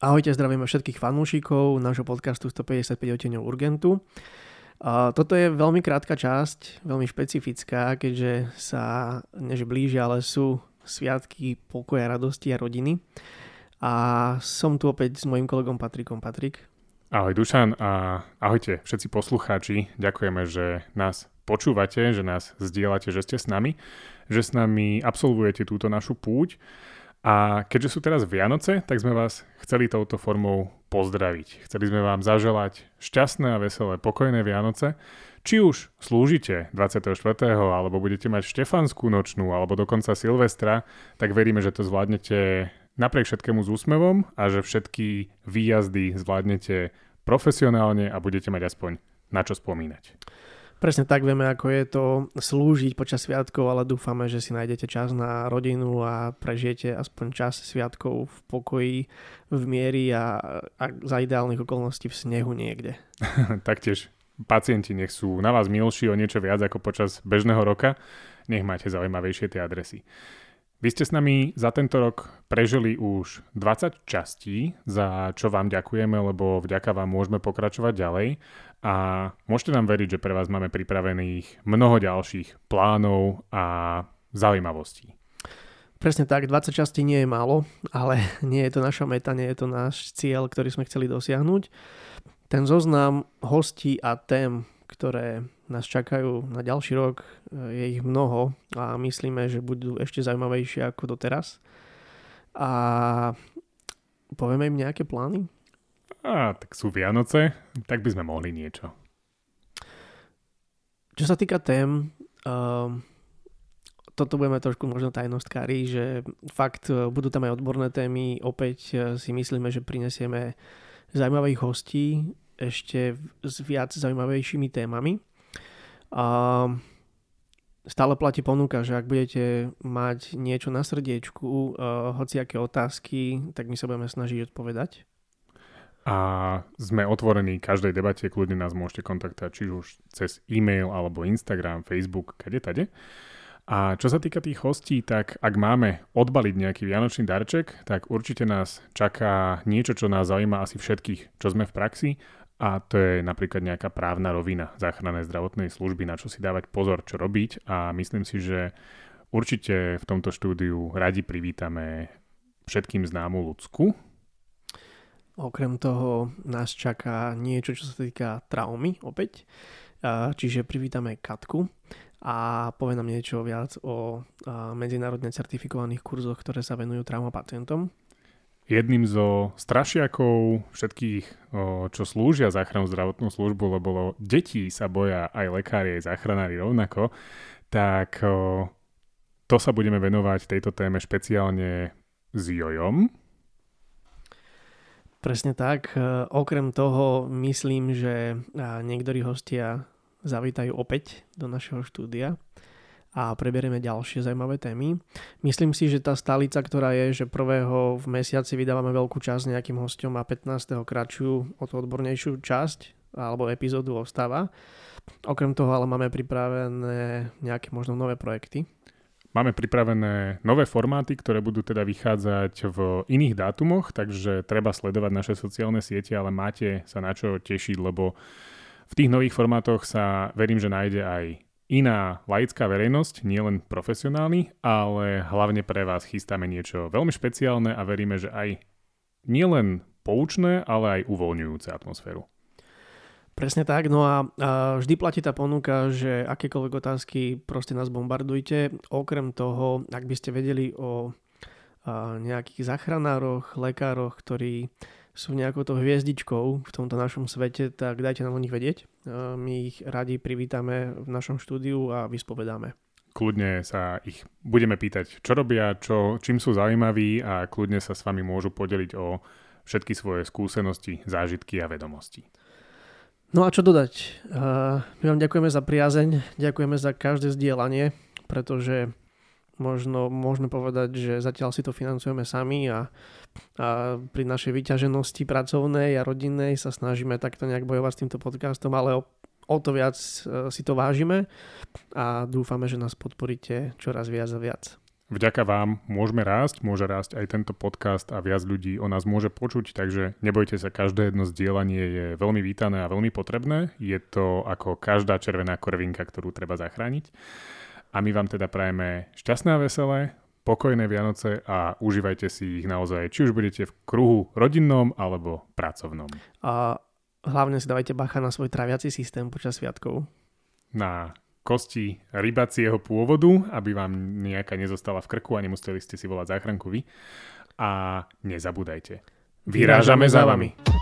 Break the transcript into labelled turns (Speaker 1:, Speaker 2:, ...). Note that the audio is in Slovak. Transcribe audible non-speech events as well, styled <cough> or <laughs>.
Speaker 1: Ahojte, zdravíme všetkých fanúšikov nášho podcastu 155 oteňov Urgentu. Toto je veľmi krátka časť, veľmi špecifická, keďže sa než blížia, ale sú sviatky pokoja, radosti a rodiny. A som tu opäť s mojim kolegom Patrikom. Patrik.
Speaker 2: Ahoj Dušan a ahojte všetci poslucháči. Ďakujeme, že nás počúvate, že nás zdieľate, že ste s nami, že s nami absolvujete túto našu púť. A keďže sú teraz Vianoce, tak sme vás chceli touto formou pozdraviť. Chceli sme vám zaželať šťastné a veselé, pokojné Vianoce. Či už slúžite 24. alebo budete mať štefanskú nočnú alebo dokonca Silvestra, tak veríme, že to zvládnete napriek všetkému s úsmevom a že všetky výjazdy zvládnete profesionálne a budete mať aspoň na čo spomínať.
Speaker 1: Presne tak vieme, ako je to slúžiť počas sviatkov, ale dúfame, že si nájdete čas na rodinu a prežijete aspoň čas sviatkov v pokoji, v miery a, a za ideálnych okolností v snehu niekde. <laughs>
Speaker 2: Taktiež pacienti nech sú na vás milší o niečo viac ako počas bežného roka, nech máte zaujímavejšie tie adresy. Vy ste s nami za tento rok prežili už 20 častí, za čo vám ďakujeme, lebo vďaka vám môžeme pokračovať ďalej a môžete nám veriť, že pre vás máme pripravených mnoho ďalších plánov a zaujímavostí.
Speaker 1: Presne tak, 20 častí nie je málo, ale <laughs> nie je to naša meta, nie je to náš cieľ, ktorý sme chceli dosiahnuť. Ten zoznam hostí a tém, ktoré nás čakajú na ďalší rok, je ich mnoho a myslíme, že budú ešte zaujímavejšie ako doteraz. A povieme im nejaké plány?
Speaker 2: A tak sú Vianoce, tak by sme mohli niečo.
Speaker 1: Čo sa týka tém, uh, toto budeme trošku možno tajnostkári, že fakt uh, budú tam aj odborné témy. Opäť uh, si myslíme, že prinesieme zaujímavých hostí ešte s viac zaujímavejšími témami. A stále platí ponuka, že ak budete mať niečo na srdiečku, uh, hociaké otázky, tak my sa budeme snažiť odpovedať
Speaker 2: a sme otvorení každej debate, kľudne nás môžete kontaktovať či už cez e-mail alebo Instagram, Facebook, kade tade. A čo sa týka tých hostí, tak ak máme odbaliť nejaký vianočný darček, tak určite nás čaká niečo, čo nás zaujíma asi všetkých, čo sme v praxi a to je napríklad nejaká právna rovina záchrannej zdravotnej služby, na čo si dávať pozor, čo robiť a myslím si, že určite v tomto štúdiu radi privítame všetkým známu ľudsku,
Speaker 1: Okrem toho nás čaká niečo, čo sa týka traumy opäť. Čiže privítame Katku a povie nám niečo viac o medzinárodne certifikovaných kurzoch, ktoré sa venujú trauma pacientom.
Speaker 2: Jedným zo strašiakov všetkých, čo slúžia záchranu zdravotnú službu, lebo detí sa boja aj lekári, aj záchranári rovnako, tak to sa budeme venovať tejto téme špeciálne s Jojom,
Speaker 1: Presne tak. E, okrem toho myslím, že niektorí hostia zavítajú opäť do našeho štúdia a preberieme ďalšie zaujímavé témy. Myslím si, že tá stálica, ktorá je, že prvého v mesiaci vydávame veľkú časť nejakým hostom a 15. kratšiu o to odbornejšiu časť alebo epizódu ostáva. Okrem toho ale máme pripravené nejaké možno nové projekty.
Speaker 2: Máme pripravené nové formáty, ktoré budú teda vychádzať v iných dátumoch, takže treba sledovať naše sociálne siete, ale máte sa na čo tešiť, lebo v tých nových formátoch sa verím, že nájde aj iná laická verejnosť, nielen profesionálny, ale hlavne pre vás chystáme niečo veľmi špeciálne a veríme, že aj nielen poučné, ale aj uvoľňujúce atmosféru.
Speaker 1: Presne tak, no a, vždy platí tá ponuka, že akékoľvek otázky proste nás bombardujte. Okrem toho, ak by ste vedeli o a, nejakých záchranároch, lekároch, ktorí sú nejakou to hviezdičkou v tomto našom svete, tak dajte nám o nich vedieť. My ich radi privítame v našom štúdiu a vyspovedáme.
Speaker 2: Kľudne sa ich budeme pýtať, čo robia, čo, čím sú zaujímaví a kľudne sa s vami môžu podeliť o všetky svoje skúsenosti, zážitky a vedomosti.
Speaker 1: No a čo dodať? My vám ďakujeme za priazeň, ďakujeme za každé zdieľanie, pretože možno môžeme povedať, že zatiaľ si to financujeme sami a, a pri našej vyťaženosti pracovnej a rodinnej sa snažíme takto nejak bojovať s týmto podcastom, ale o, o to viac e, si to vážime a dúfame, že nás podporíte čoraz viac a viac.
Speaker 2: vďaka vám môžeme rásť, môže rásť aj tento podcast a viac ľudí o nás môže počuť, takže nebojte sa, každé jedno zdieľanie je veľmi vítané a veľmi potrebné. Je to ako každá červená korvinka, ktorú treba zachrániť. A my vám teda prajeme šťastné a veselé, pokojné Vianoce a užívajte si ich naozaj, či už budete v kruhu rodinnom alebo pracovnom.
Speaker 1: A hlavne si dávajte bacha na svoj traviaci systém počas sviatkov.
Speaker 2: Na kosti rybacieho pôvodu, aby vám nejaká nezostala v krku a nemuseli ste si volať záchranku vy. A nezabúdajte. Vyrážame za vami.